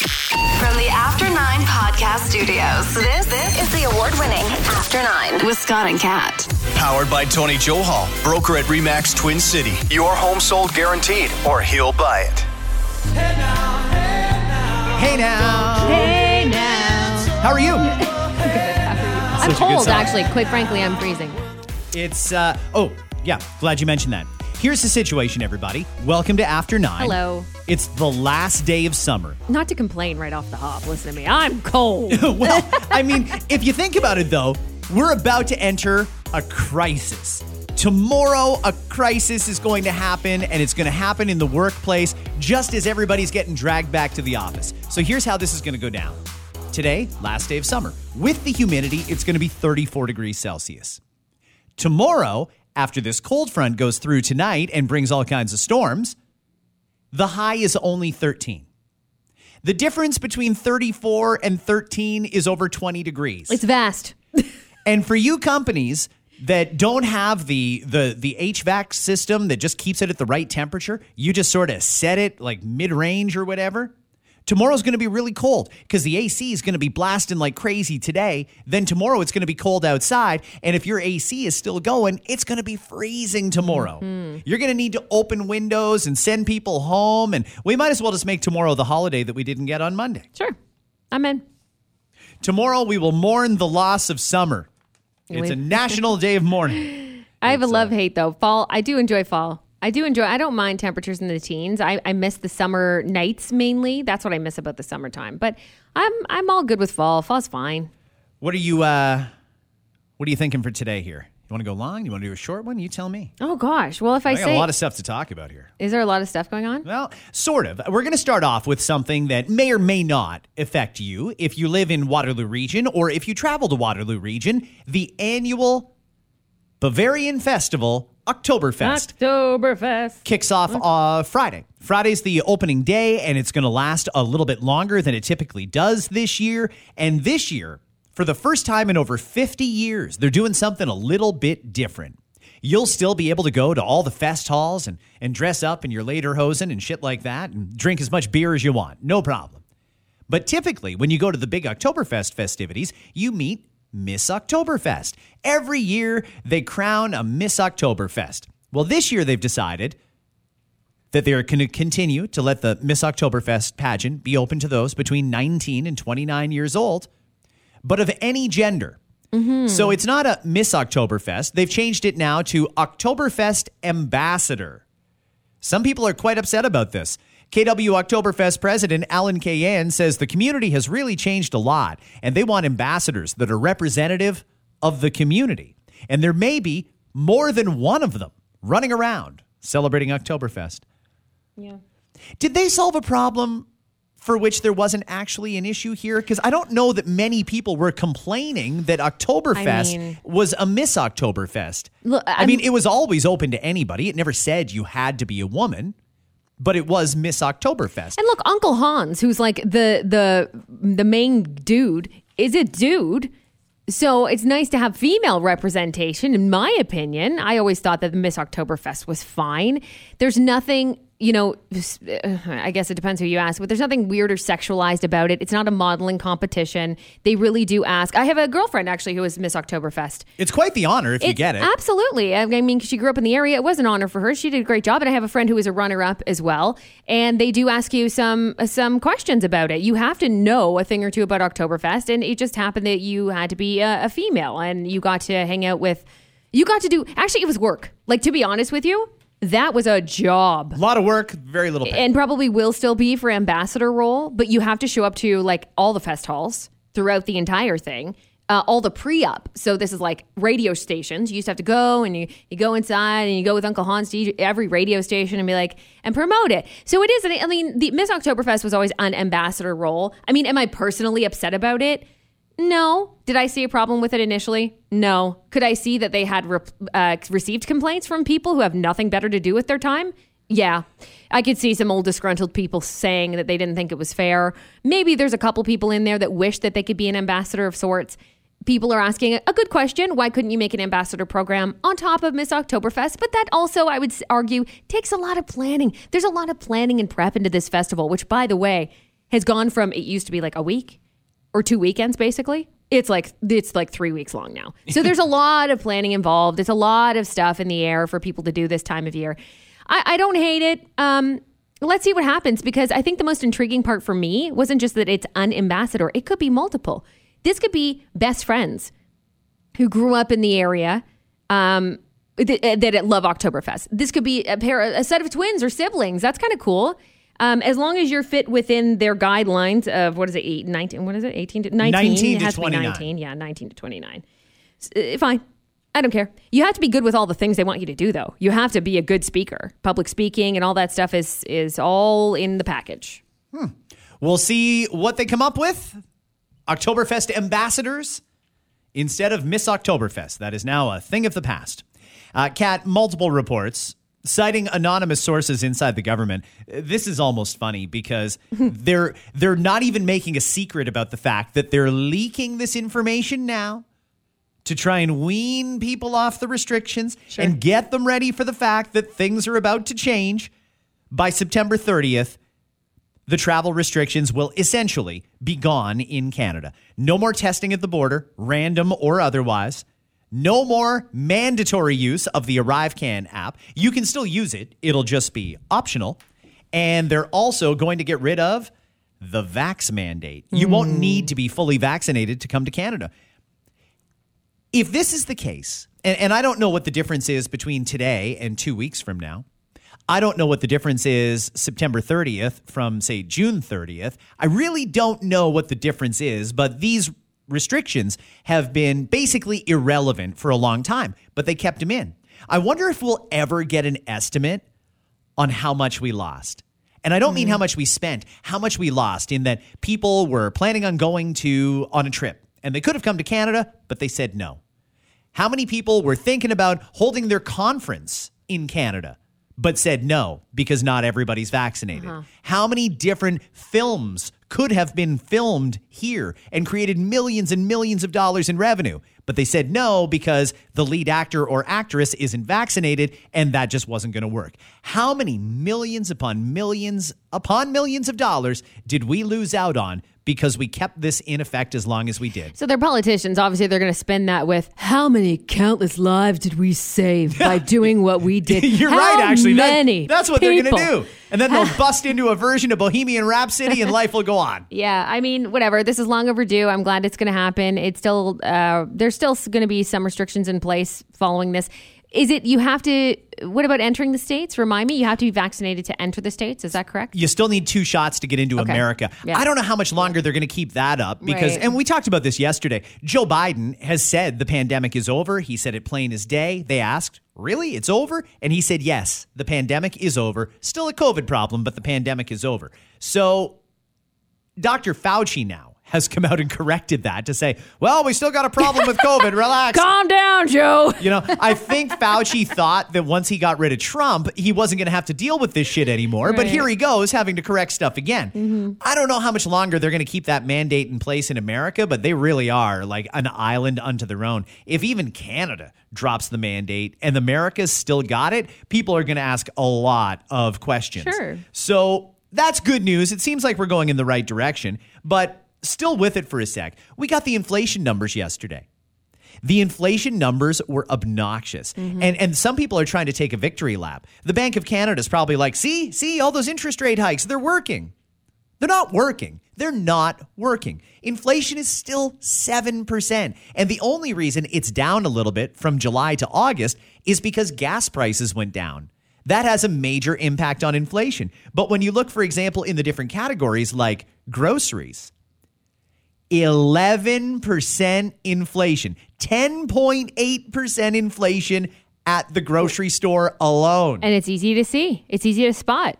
From the After Nine Podcast Studios, this, this is the award winning After Nine with Scott and Kat. Powered by Tony Johal, broker at Remax Twin City. Your home sold guaranteed, or he'll buy it. Hey now. Hey now. How are you? I'm Such a good cold, song. actually. Quite frankly, I'm freezing. It's uh oh, yeah, glad you mentioned that. Here's the situation, everybody. Welcome to After Nine. Hello. It's the last day of summer. Not to complain right off the hop. Listen to me. I'm cold. well, I mean, if you think about it though, we're about to enter a crisis. Tomorrow, a crisis is going to happen, and it's going to happen in the workplace just as everybody's getting dragged back to the office. So here's how this is going to go down. Today, last day of summer. With the humidity, it's going to be 34 degrees Celsius. Tomorrow, after this cold front goes through tonight and brings all kinds of storms, the high is only 13. The difference between 34 and 13 is over 20 degrees. it's vast. and for you companies that don't have the the the HVAC system that just keeps it at the right temperature, you just sort of set it like mid-range or whatever. Tomorrow's going to be really cold because the AC is going to be blasting like crazy today. Then tomorrow it's going to be cold outside. And if your AC is still going, it's going to be freezing tomorrow. You're going to need to open windows and send people home. And we might as well just make tomorrow the holiday that we didn't get on Monday. Sure. I'm in. Tomorrow we will mourn the loss of summer. It's a national day of mourning. I have a It's, uh, love hate though. Fall. I do enjoy fall. I do enjoy. I don't mind temperatures in the teens. I, I miss the summer nights mainly. That's what I miss about the summertime. But I'm I'm all good with fall. Fall's fine. What are you uh what are you thinking for today here? You want to go long? You want to do a short one? You tell me. Oh gosh. Well, if I, I got say, a lot of stuff to talk about here. is there a lot of stuff going on? Well, sort of. We're going to start off with something that may or may not affect you if you live in Waterloo Region or if you travel to Waterloo Region, the annual Bavarian Festival, Oktoberfest. Oktoberfest. kicks off uh, Friday. Friday's the opening day, and it's going to last a little bit longer than it typically does this year. And this year, for the first time in over 50 years, they're doing something a little bit different. You'll still be able to go to all the fest halls and, and dress up in your lederhosen and shit like that and drink as much beer as you want. No problem. But typically, when you go to the big Oktoberfest festivities, you meet Miss Oktoberfest. Every year, they crown a Miss Oktoberfest. Well, this year, they've decided that they're going to continue to let the Miss Oktoberfest pageant be open to those between 19 and 29 years old, but of any gender. Mm-hmm. So it's not a Miss Oktoberfest. They've changed it now to Oktoberfest Ambassador. Some people are quite upset about this. KW Oktoberfest president Alan Kayan says the community has really changed a lot and they want ambassadors that are representative of the community. And there may be more than one of them running around celebrating Oktoberfest. Yeah. Did they solve a problem for which there wasn't actually an issue here? Because I don't know that many people were complaining that Oktoberfest I mean- was a Miss Oktoberfest. Look, I mean, it was always open to anybody. It never said you had to be a woman, but it was Miss Oktoberfest. And look, Uncle Hans, who's like the the the main dude, is a dude. So it's nice to have female representation, in my opinion. I always thought that Miss Oktoberfest was fine. There's nothing, you know, uh, I guess it depends who you ask, but there's nothing weird or sexualized about it. It's not a modeling competition. They really do ask. I have a girlfriend actually who was Miss Oktoberfest. It's quite the honor if you get it. Absolutely. I mean, she grew up in the area. It was an honor for her. She did a great job. And I have a friend who was a runner-up as well. And they do ask you some some questions about it. You have to know a thing or two about Oktoberfest. And it just happened that you had to be a, a female and you got to hang out with. You got to do. Actually, it was work. Like to be honest with you, that was a job a lot of work, very little pay. and probably will still be for ambassador role, but you have to show up to like all the fest halls throughout the entire thing. Uh, all the pre-up. So this is like radio stations. You used to have to go and you, you go inside and you go with Uncle Hans to every radio station and be like and promote it. So it is. I mean, the Miss Oktoberfest was always an ambassador role. I mean, am I personally upset about it? No. Did I see a problem with it initially? No. Could I see that they had re- uh, received complaints from people who have nothing better to do with their time? Yeah. I could see some old disgruntled people saying that they didn't think it was fair. Maybe there's a couple people in there that wish that they could be an ambassador of sorts. People are asking a good question. Why couldn't you make an ambassador program on top of Miss Oktoberfest? But that also, I would argue, takes a lot of planning. There's a lot of planning and prep into this festival, which, by the way, has gone from it used to be like a week or two weekends basically it's like it's like three weeks long now. So there's a lot of planning involved. It's a lot of stuff in the air for people to do this time of year. I, I don't hate it. Um, let's see what happens because i think the most intriguing part for me wasn't just that it's an ambassador it could be multiple. This could be best friends who grew up in the area um, that, that love oktoberfest. This could be a pair a set of twins or siblings. That's kind of cool um, as long as you're fit within their guidelines of what is it, eight, 19, what is it, 18 to 19? 19 it to has 29. To be 19, yeah, 19 to 29. Uh, fine. I don't care. You have to be good with all the things they want you to do, though. You have to be a good speaker. Public speaking and all that stuff is is all in the package. We'll see what they come up with. Oktoberfest ambassadors instead of Miss Oktoberfest. That is now a thing of the past. Uh, Kat, multiple reports citing anonymous sources inside the government. This is almost funny because they're they're not even making a secret about the fact that they're leaking this information now to try and wean people off the restrictions and get them ready for the fact that things are about to change by September 30th the travel restrictions will essentially be gone in Canada. No more testing at the border, random or otherwise. No more mandatory use of the ArriveCan app. You can still use it, it'll just be optional. And they're also going to get rid of the vax mandate. You won't mm. need to be fully vaccinated to come to Canada. If this is the case, and, and I don't know what the difference is between today and two weeks from now, I don't know what the difference is September 30th from, say, June 30th. I really don't know what the difference is, but these restrictions have been basically irrelevant for a long time, but they kept them in. I wonder if we'll ever get an estimate on how much we lost. And I don't mean how mm. much we spent, how much we lost in that people were planning on going to on a trip and they could have come to Canada, but they said no. How many people were thinking about holding their conference in Canada, but said no because not everybody's vaccinated? Uh-huh. How many different films could have been filmed here and created millions and millions of dollars in revenue? But they said no because the lead actor or actress isn't vaccinated and that just wasn't going to work. How many millions upon millions upon millions of dollars did we lose out on because we kept this in effect as long as we did? So they're politicians. Obviously, they're going to spend that with how many countless lives did we save by doing what we did? You're How right, actually. That- Many that's what they're going to do. And then they'll bust into a version of Bohemian Rhapsody and life will go on. Yeah, I mean, whatever. This is long overdue. I'm glad it's going to happen. It's still uh, there's still going to be some restrictions in place following this. Is it you have to? What about entering the states? Remind me, you have to be vaccinated to enter the states. Is that correct? You still need two shots to get into Okay. America. Yeah. I don't know how much longer they're going to keep that up because, Right. and we talked about this yesterday. Joe Biden has said the pandemic is over. He said it plain as day. They asked, Really? It's over? And he said, Yes, the pandemic is over. Still a COVID problem, but the pandemic is over. So Dr. Fauci now has come out and corrected that to say, Well, we still got a problem with COVID. Relax. Calm down, Joe. You know, I think Fauci thought that once he got rid of Trump, he wasn't going to have to deal with this shit anymore. But Right. Mm-hmm. here he goes having to correct stuff again. I don't know how much longer they're going to keep that mandate in place in America, but they really are like an island unto their own. If even Canada drops the mandate and America's still got it, people are going to ask a lot of questions. Sure. So that's good news. It seems like we're going in the right direction, but still with it for a sec. We got the inflation numbers yesterday. The inflation numbers were obnoxious. Mm-hmm. And and some people are trying to take a victory lap. The Bank of Canada is probably like, "See, see all those interest rate hikes, they're working." They're not working. They're not working. Inflation is still 7%. And the only reason it's down a little bit from July to August is because gas prices went down. That has a major impact on inflation. But when you look, for example, in the different categories like groceries, 11% inflation, 10.8% inflation at the grocery store alone. And it's easy to see. It's easy to spot.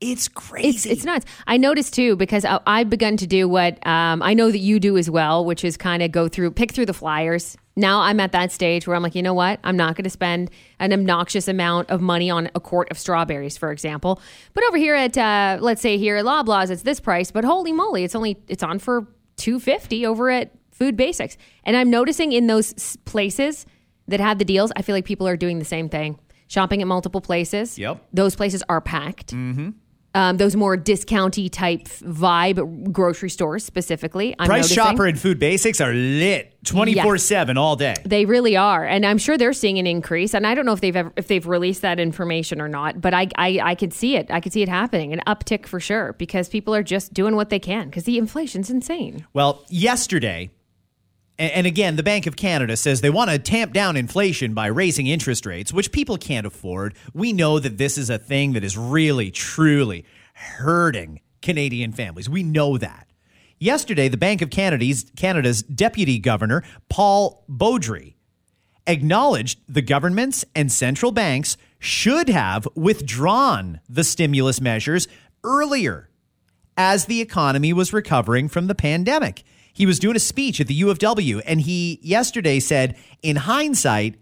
It's crazy. It's it's nuts. I noticed too because I, I've begun to do what um, I know that you do as well, which is kind of go through, pick through the flyers. Now I'm at that stage where I'm like, you know what? I'm not going to spend an obnoxious amount of money on a quart of strawberries, for example. But over here at uh, let's say here at Loblaws, it's this price, but holy moly, it's only it's on for two fifty over at Food Basics, and I'm noticing in those places that have the deals, I feel like people are doing the same thing, shopping at multiple places. Yep. those places are packed. Mm-hmm. Um, those more discounty type vibe grocery stores specifically. I'm Price noticing. Chopper and Food Basics are lit 24 7 all day. They really are, and I'm sure they're seeing an increase. And I don't know if they've ever, if they've released that information or not, but I, I I could see it. I could see it happening, an uptick for sure, because people are just doing what they can because the inflation's insane. Well, yesterday, and again, the Bank of Canada says they want to tamp down inflation by raising interest rates, which people can't afford. We know that this is a thing that is really, truly hurting Canadian families. We know that. Yesterday, the Bank of Canada's, Canada's Deputy Governor, Paul Beaudry, acknowledged the governments and central banks should have withdrawn the stimulus measures earlier as the economy was recovering from the pandemic. He was doing a speech at the U of W, and he yesterday said, in hindsight,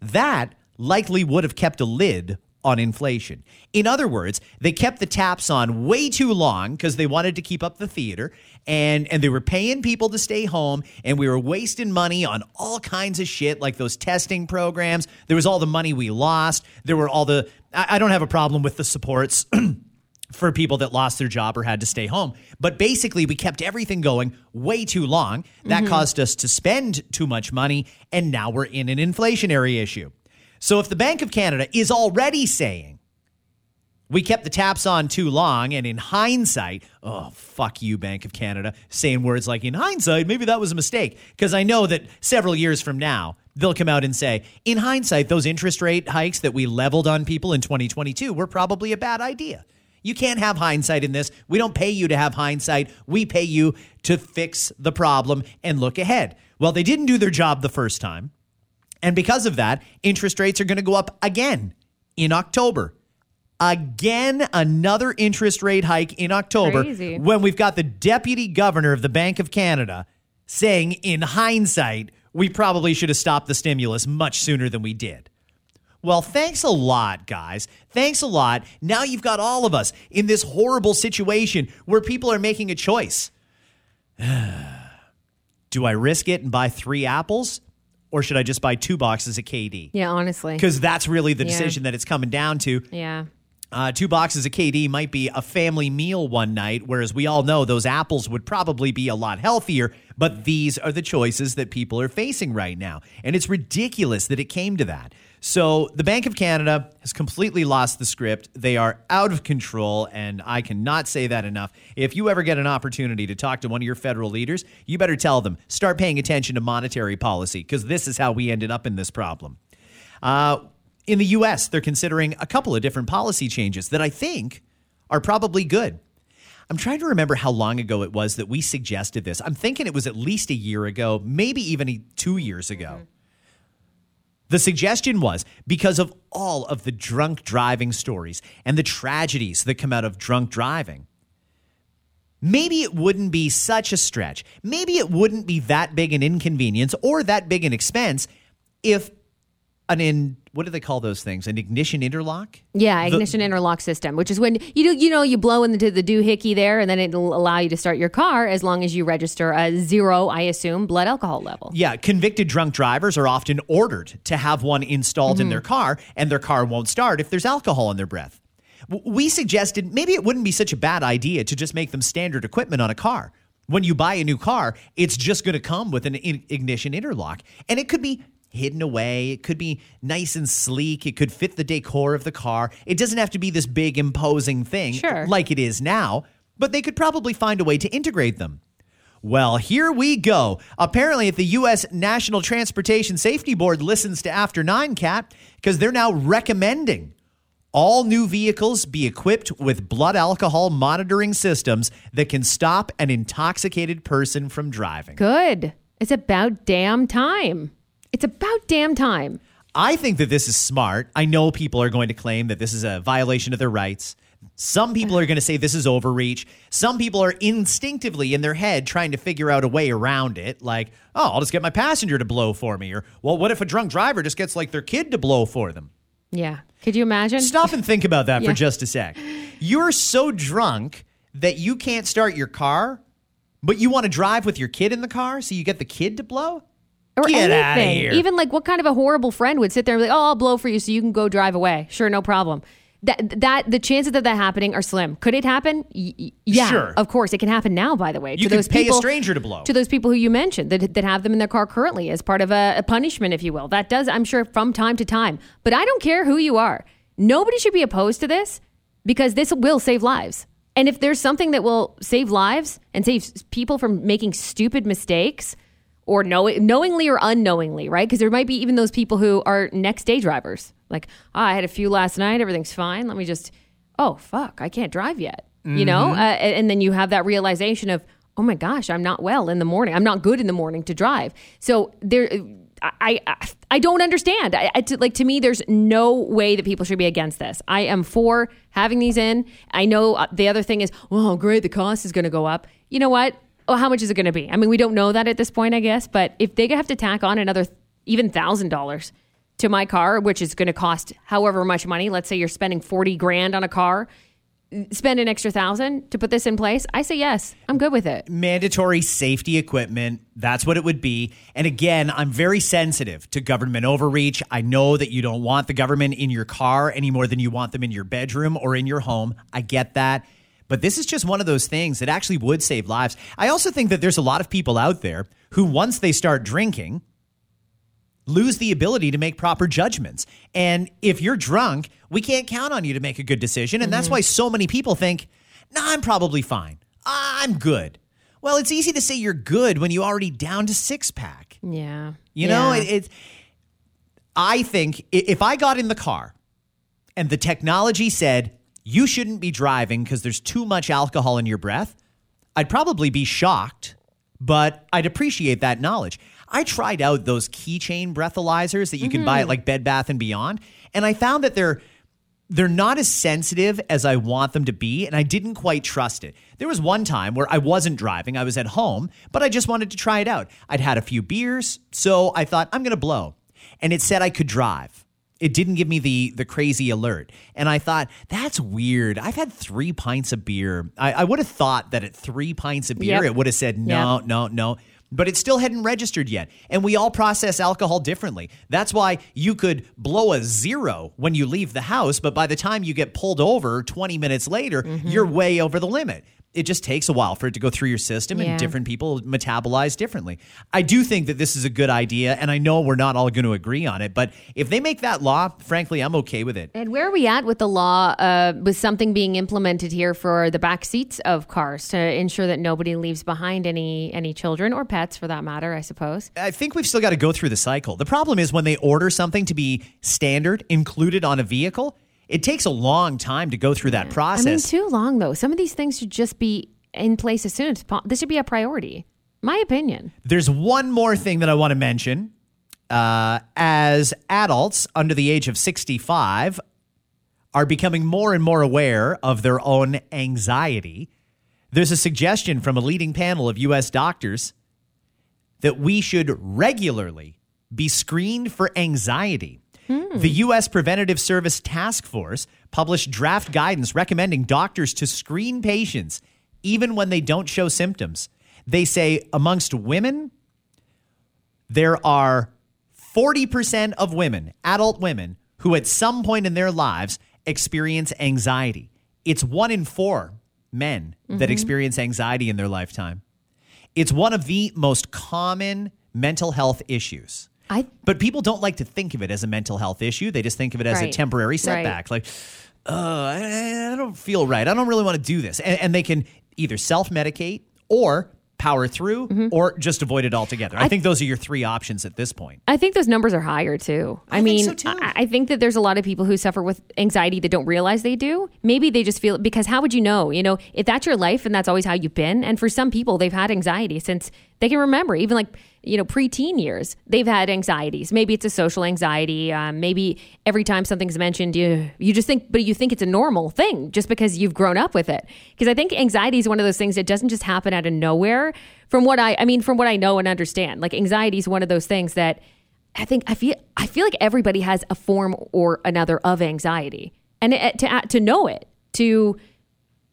that likely would have kept a lid on inflation. In other words, they kept the taps on way too long because they wanted to keep up the theater and and they were paying people to stay home and we were wasting money on all kinds of shit like those testing programs. There was all the money we lost. There were all the I, I don't have a problem with the supports for people that lost their job or had to stay home. But basically, we kept everything going way too long. That mm-hmm. caused us to spend too much money, and now we're in an inflationary issue. So if the Bank of Canada is already saying we kept the taps on too long, and in hindsight, oh, fuck you, Bank of Canada, saying words like, in hindsight, maybe that was a mistake. Because I know that several years from now, they'll come out and say, in hindsight, those interest rate hikes that we leveled on people in 2022 were probably a bad idea. You can't have hindsight in this. We don't pay you to have hindsight. We pay you to fix the problem and look ahead. Well, they didn't do their job the first time. And because of that, interest rates are going to go up again in October. Again, another interest rate hike in October Crazy. when we've got the deputy governor of the Bank of Canada saying, in hindsight, we probably should have stopped the stimulus much sooner than we did. Well, thanks a lot, guys. Thanks a lot. Now you've got all of us in this horrible situation where people are making a choice. Do I risk it and buy three apples? Or should I just buy two boxes of KD? Yeah, honestly. Because that's really the Yeah. decision that it's coming down to. Yeah. Uh, two boxes of KD might be a family meal one night, whereas we all know those apples would probably be a lot healthier. But these are the choices that people are facing right now. And it's ridiculous that it came to that. So the Bank of Canada has completely lost the script. They are out of control, and I cannot say that enough. If you ever get an opportunity to talk to one of your federal leaders, you better tell them start paying attention to monetary policy because this is how we ended up in this problem. Uh, in the US, they're considering a couple of different policy changes that I think are probably good. I'm trying to remember how long ago it was that we suggested this. I'm thinking it was at least a year ago, maybe even two years ago. The suggestion was because of all of the drunk driving stories and the tragedies that come out of drunk driving, maybe it wouldn't be such a stretch. Maybe it wouldn't be that big an inconvenience or that big an expense if an in what do they call those things? An ignition interlock? Yeah, The- ignition interlock system, which is when you do, you know, you blow into the doohickey there, and then it'll allow you to start your car as long as you register a zero, I assume, blood alcohol level. Yeah, convicted drunk drivers are often ordered to have one installed in mm-hmm. their car, and their car won't start if there's alcohol in their breath. We suggested maybe it wouldn't be such a bad idea to just make them standard equipment on a car. When you buy a new car, it's just going to come with an in- ignition interlock, and it could be hidden away. It could be nice and sleek. It could fit the decor of the car. It doesn't have to be this big, imposing thing Sure. like it is now, but they could probably find a way to integrate them. Well, here we go. Apparently, if the U.S. National Transportation Safety Board listens to After Nine Kat, because they're now recommending all new vehicles be equipped with blood alcohol monitoring systems that can stop an intoxicated person from driving. Good. It's about damn time. It's about damn time. I think that this is smart. I know people are going to claim that this is a violation of their rights. Some people are going to say this is overreach. Some people are instinctively in their head trying to figure out a way around it. Like, oh, I'll just get my passenger to blow for me. Or, well, what if a drunk driver just gets like their kid to blow for them? Yeah. Could you imagine? Stop and think about that Yeah. for just a sec. You're so drunk that you can't start your car, but you want to drive with your kid in the car, so you get the kid to blow? Or Get anything. Even like what kind of a horrible friend would sit there and be like, "Oh, I'll blow for you so you can go drive away." Sure, no problem. That that the chances of that happening are slim. Could it happen? Y- yeah, Sure. of course. It can happen now. By the way, You could pay a stranger to blow. To those people who you mentioned that that have them in their car currently as part of a, a punishment, if you will. That does, I'm sure, from time to time. But I don't care who you are. Nobody should be opposed to this because this will save lives. And if there's something that will save lives and save people from making stupid mistakes or know, knowingly or unknowingly, right? Because there might be even those people who are next day drivers. Like, oh, I had a few last night, everything's fine. Let me just, oh, fuck, I can't drive yet. You know? Uh, and then you have that realization of, oh my gosh, I'm not well in the morning. I'm not good in the morning to drive. So there, I, I, I don't understand. I, I, to- like to me, there's no way that people should be against this. I am for having these in. I know uh, the other thing is, well, great, the cost is going to go up. You know what? Well, how much is it going to be? I mean, we don't know that at this point, I guess. But if they have to tack on another even thousand dollars to my car, which is going to cost however much money, let's say you're spending forty grand on a car, spend an extra thousand to put this in place. I say yes. I'm good with it. mandatory safety equipment. That's what it would be. And again, I'm very sensitive to government overreach. I know that you don't want the government in your car any more than you want them in your bedroom or in your home. I get that. But this is just one of those things that actually would save lives. I also think that there's a lot of people out there who, once they start drinking, lose the ability to make proper judgments. And if you're drunk, we can't count on you to make a good decision. And that's mm-hmm. why so many people think, nah, I'm probably fine. I'm good. Well, it's easy to say you're good when you already down to six pack. Yeah. You know, Yeah. it, it's. I think if I got in the car and the technology said you shouldn't be driving because there's too much alcohol in your breath, I'd probably be shocked, but I'd appreciate that knowledge. I tried out those keychain breathalyzers that you can buy at mm-hmm. like Bed Bath and Beyond, and I found that they're they're not as sensitive as I want them to be, and I didn't quite trust it. There was one time where I wasn't driving, I was at home, but I just wanted to try it out. I'd had a few beers, so I thought, I'm gonna blow. And it said I could drive. It didn't give me the the crazy alert. And I thought, that's weird. I've had three pints of beer. I, I would have thought that at three pints of beer, Yep. it would have said no, Yep. no, no. But it still hadn't registered yet. And we all process alcohol differently. That's why you could blow a zero when you leave the house, but by the time you get pulled over 20 minutes later, Mm-hmm. you're way over the limit. It just takes a while for it to go through your system, Yeah. and different people metabolize differently. I do think that this is a good idea, and I know we're not all going to agree on it, but if they make that law, frankly, I'm okay with it. And where are we at with the law, uh, with something being implemented here for the back seats of cars to ensure that nobody leaves behind any any children or pets, for that matter? I suppose. I think we've still got to go through the cycle. The problem is when they order something to be standard, included on a vehicle, it takes a long time to go through that process. I mean, too long though. Some of these things should just be in place as soon as possible. This should be a priority. My opinion. There's one more thing that I want to mention. Uh, as adults under the age of 65 are becoming more and more aware of their own anxiety, there's a suggestion from a leading panel of U.S. doctors that we should regularly be screened for anxiety. Hmm. The U.S. Preventative Service Task Force published draft guidance recommending doctors to screen patients even when they don't show symptoms. They say amongst women, there are 40% of women, adult women, who at some point in their lives experience anxiety. It's one in four men that mm-hmm. experience anxiety in their lifetime. It's one of the most common mental health issues. I But people don't like to think of it as a mental health issue. They just think of it as a Right. temporary Right. setback. Like, uh, I, I don't feel right. I don't really want to do this. And, and they can either self medicate or power through Mm-hmm. or just avoid it altogether. I, think those are your three options at this point. I think those numbers are higher too. I, I think mean, so, too. I, I think that there's a lot of people who suffer with anxiety that don't realize they do. Maybe they just feel it because how would you know? You know, if that's your life and that's always how you've been, and for some people, they've had anxiety since They can remember, even like, you know, preteen years, they've had anxieties. Maybe it's a social anxiety. Um, maybe every time something's mentioned, you, you just think, but you think it's a normal thing just because you've grown up with it. Because I think anxiety is one of those things that doesn't just happen out of nowhere. From what I, I mean, from what I know and understand, like anxiety is one of those things that I think I feel, I feel like everybody has a form or another of anxiety. And it, to, to know it, to,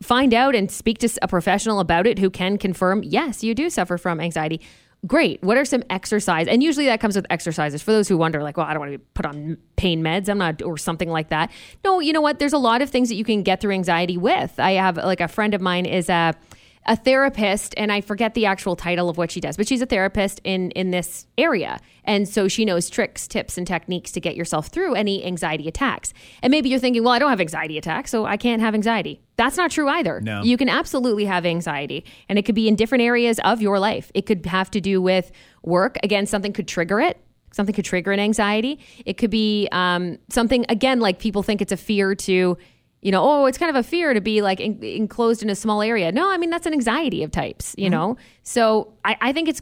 find out and speak to a professional about it who can confirm, yes, you do suffer from anxiety. Great. What are some exercise? And usually that comes with exercises. For those who wonder, like, well, I don't want to be put on pain meds. I'm not, or something like that. No, you know what? There's a lot of things that you can get through anxiety with. I have, like, a friend of mine is a, a therapist and I forget the actual title of what she does, but she's a therapist in in this area. And so she knows tricks, tips and techniques to get yourself through any anxiety attacks. And maybe you're thinking, "Well, I don't have anxiety attacks, so I can't have anxiety." That's not true either. No. You can absolutely have anxiety, and it could be in different areas of your life. It could have to do with work. Again, something could trigger it. Something could trigger an anxiety. It could be um, something, again, like people think it's a fear to you know, oh, it's kind of a fear to be like in, enclosed in a small area. No, I mean, that's an anxiety of types, you mm-hmm. know? So I, I think it's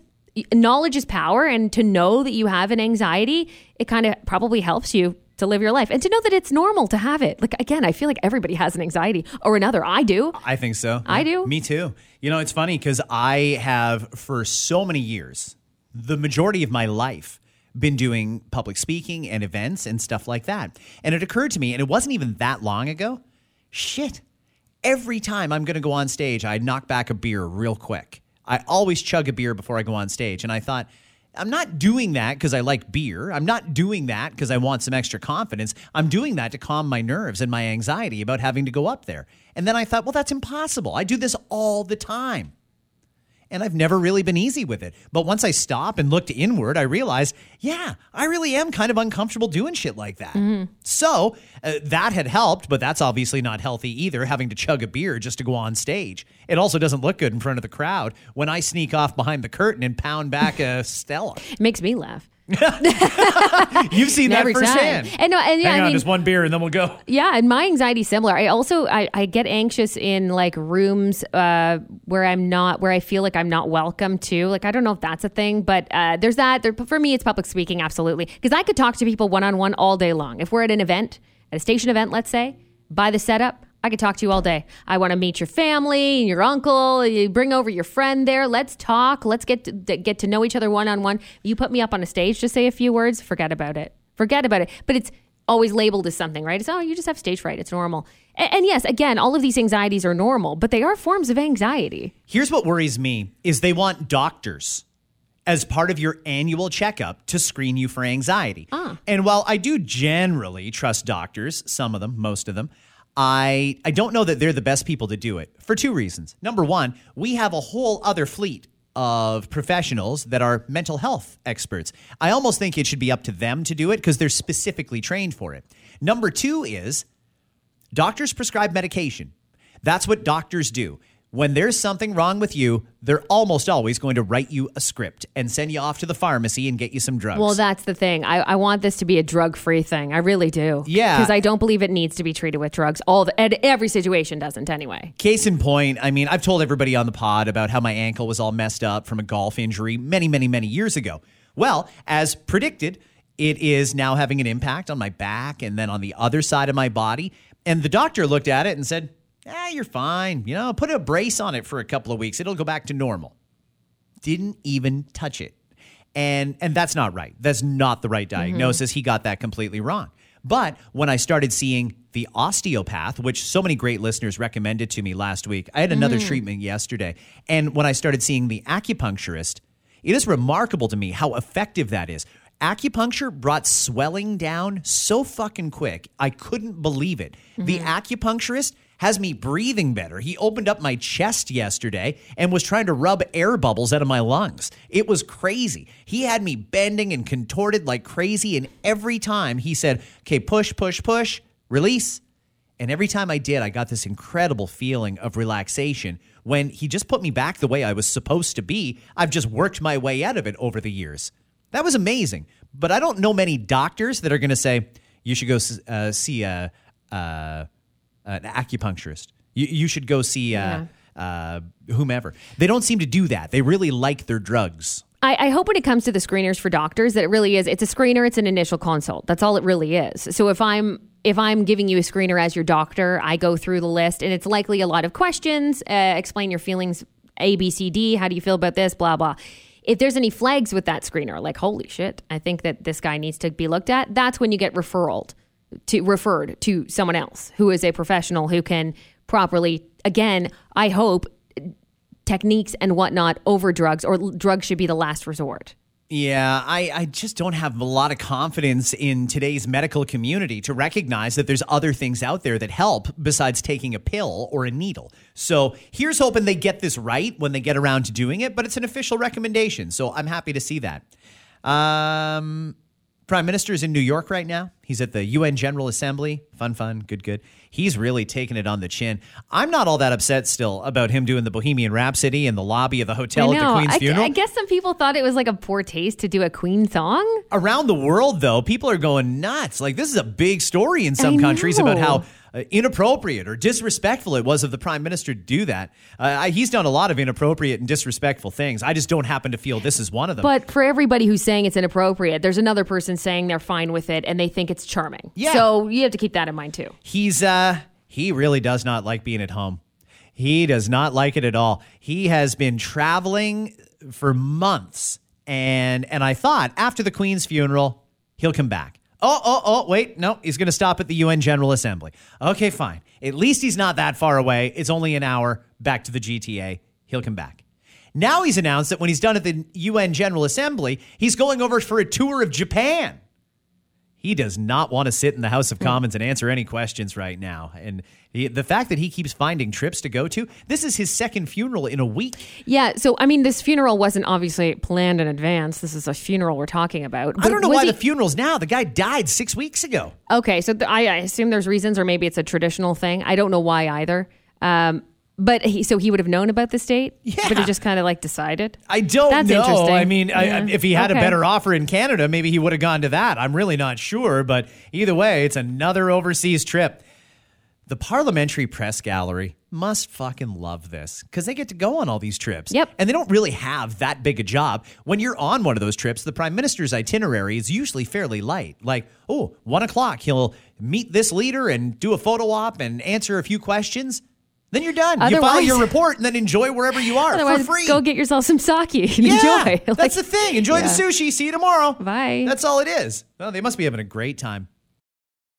knowledge is power. And to know that you have an anxiety, it kind of probably helps you to live your life and to know that it's normal to have it. Like, again, I feel like everybody has an anxiety or another. I do. I think so. I do. Me too. You know, it's funny because I have for so many years, the majority of my life, been doing public speaking and events and stuff like that. And it occurred to me, and it wasn't even that long ago, shit. Every time I'm going to go on stage, I knock back a beer real quick. I always chug a beer before I go on stage. And I thought, I'm not doing that because I like beer. I'm not doing that because I want some extra confidence. I'm doing that to calm my nerves and my anxiety about having to go up there. And then I thought, well, that's impossible. I do this all the time and I've never really been easy with it. But once I stop and looked inward, I realized, yeah, I really am kind of uncomfortable doing shit like that. Mm-hmm. So uh, that had helped, but that's obviously not healthy either, having to chug a beer just to go on stage. It also doesn't look good in front of the crowd when I sneak off behind the curtain and pound back a Stella. It makes me laugh. You've seen that firsthand. Time. And, no, and yeah, Hang I on, mean, just one beer and then we'll go. Yeah, and my anxiety similar. I also I, I get anxious in like rooms uh, where I'm not where I feel like I'm not welcome to. Like I don't know if that's a thing, but uh, there's that. There, for me, it's public speaking, absolutely, because I could talk to people one on one all day long. If we're at an event, at a station event, let's say, by the setup, I could talk to you all day. I want to meet your family and your uncle. You bring over your friend there. Let's talk. Let's get to, get to know each other one on one. You put me up on a stage to say a few words. Forget about it. Forget about it. But it's always labeled as something, right? It's oh, you just have stage fright. It's normal. And, and yes, again, all of these anxieties are normal, but they are forms of anxiety. Here's what worries me: is they want doctors as part of your annual checkup to screen you for anxiety. Ah. And while I do generally trust doctors, some of them, most of them, I I don't know that they're the best people to do it for two reasons. Number one, we have a whole other fleet of professionals that are mental health experts. I almost think it should be up to them to do it because they're specifically trained for it. Number two is doctors prescribe medication. That's what doctors do when there's something wrong with you, they're almost always going to write you a script and send you off to the pharmacy and get you some drugs. Well, that's the thing. I, I want this to be a drug free thing. I really do. Yeah. Because I don't believe it needs to be treated with drugs. All the, and every situation doesn't anyway. Case in point, I mean, I've told everybody on the pod about how my ankle was all messed up from a golf injury many, many, many years ago. Well, as predicted, it is now having an impact on my back and then on the other side of my body. And the doctor looked at it and said, ah, you're fine. You know, put a brace on it for a couple of weeks. It'll go back to normal. Didn't even touch it. And and that's not right. That's not the right mm-hmm. diagnosis. Mm-hmm. He got that completely wrong. But when I started seeing the osteopath, which so many great listeners recommended to me last week, I had another mm. treatment yesterday. And when I started seeing the acupuncturist, it is remarkable to me how effective that is. Acupuncture brought swelling down so fucking quick. I couldn't believe it. Mm-hmm. The acupuncturist has me breathing better. He opened up my chest yesterday and was trying to rub air bubbles out of my lungs. It was crazy. He had me bending and contorted like crazy. And every time he said, okay, push, push, push, release. And every time I did, I got this incredible feeling of relaxation when he just put me back the way I was supposed to be. I've just worked my way out of it over the years. That was amazing. But I don't know many doctors that are going to say, you should go uh, see a. Uh, an acupuncturist. You, you should go see uh, uh, whomever. They don't seem to do that. They really like their drugs. I, I hope when it comes to the screeners for doctors that it really is it's a screener it's an initial consult that's all it really is so if i'm if i'm giving you a screener as your doctor i go through the list and it's likely a lot of questions uh, explain your feelings a b c d how do you feel about this blah blah if there's any flags with that screener like holy shit i think that this guy needs to be looked at that's when you get referred to referred to someone else who is a professional who can properly again i hope techniques and whatnot over drugs, or drugs should be the last resort. Yeah, I, I just don't have a lot of confidence in today's medical community to recognize that there's other things out there that help besides taking a pill or a needle. So here's hoping they get this right when they get around to doing it, but it's an official recommendation. So I'm happy to see that. Um, Prime Minister is in New York right now. He's at the UN General Assembly. Fun, fun, good, good. He's really taking it on the chin. I'm not all that upset still about him doing the Bohemian Rhapsody in the lobby of the hotel at the. Queen's I, funeral. I guess some people thought it was like a poor taste to do a Queen song. Around the world, though, people are going nuts. Like, this is a big story in some countries about how uh, inappropriate or disrespectful it was of the prime minister to do that. Uh, I, he's done a lot of inappropriate and disrespectful things. I just don't happen to feel this is one of them. But for everybody who's saying it's inappropriate, there's another person saying they're fine with it and they think it's charming. Yeah. So you have to keep that in mind too. he's uh he really does not like being at home. He does not like it at all. He has been traveling for months and and I thought after the Queen's funeral, he'll come back. Oh, oh, oh, wait. No, he's going to stop at the UN General Assembly. Okay, fine. At least he's not that far away. It's only an hour back to the GTA. He'll come back. Now he's announced that when he's done at the UN General Assembly, he's going over for a tour of Japan he does not want to sit in the House of Commons and answer any questions right now. And he, the fact that he keeps finding trips to go to, this is his second funeral in a week. Yeah. So, I mean, this funeral wasn't obviously planned in advance. This is a funeral we're talking about. I don't know why he- the funeral's now. The guy died six weeks ago. Okay, so th- I, I assume there's reasons, or maybe it's a traditional thing. I don't know why either. Um, but he, so he would have known about this date, Yeah. but he just kind of like decided. I don't That's know. interesting. I mean, I, Yeah. if he had Okay. a better offer in Canada, maybe he would have gone to that. I'm really not sure. But either way, it's another overseas trip. The Parliamentary Press Gallery must fucking love this because they get to go on all these trips. Yep. And they don't really have that big a job. When you're on one of those trips, the Prime Minister's itinerary is usually fairly light. Like, oh, one o'clock, he'll meet this leader and do a photo op and answer a few questions. Then you're done. you file your report and then enjoy wherever you are for free. go get yourself some sake Yeah, enjoy. Like- that's the thing. Enjoy Yeah. the sushi. See you tomorrow. Bye. That's all it is. Well, they must be having a great time.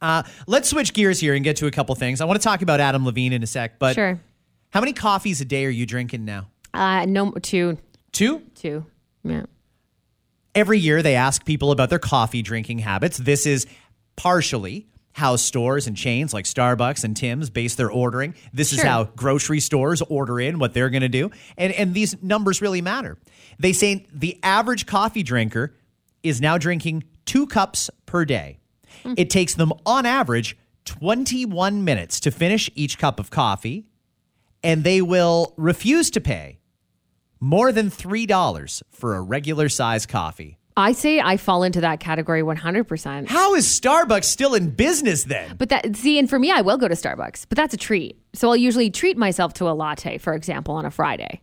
Uh, let's switch gears here and get to a couple things. I want to talk about Adam Levine in a sec, but Sure. how many coffees a day are you drinking now? Uh, no, two, Two? two. Yeah. Every year they ask people about their coffee drinking habits. This is partially how stores and chains like Starbucks and Tim's base their ordering. This is how grocery stores order in what they're going to do. And and these numbers really matter. They say the average coffee drinker is now drinking 2 cups per day. Mm-hmm. It takes them on average 21 minutes to finish each cup of coffee and they will refuse to pay more than $3 for a regular size coffee. I say I fall into that category 100%. How is Starbucks still in business then? But that, see, and for me, I will go to Starbucks, but that's a treat. So I'll usually treat myself to a latte, for example, on a Friday.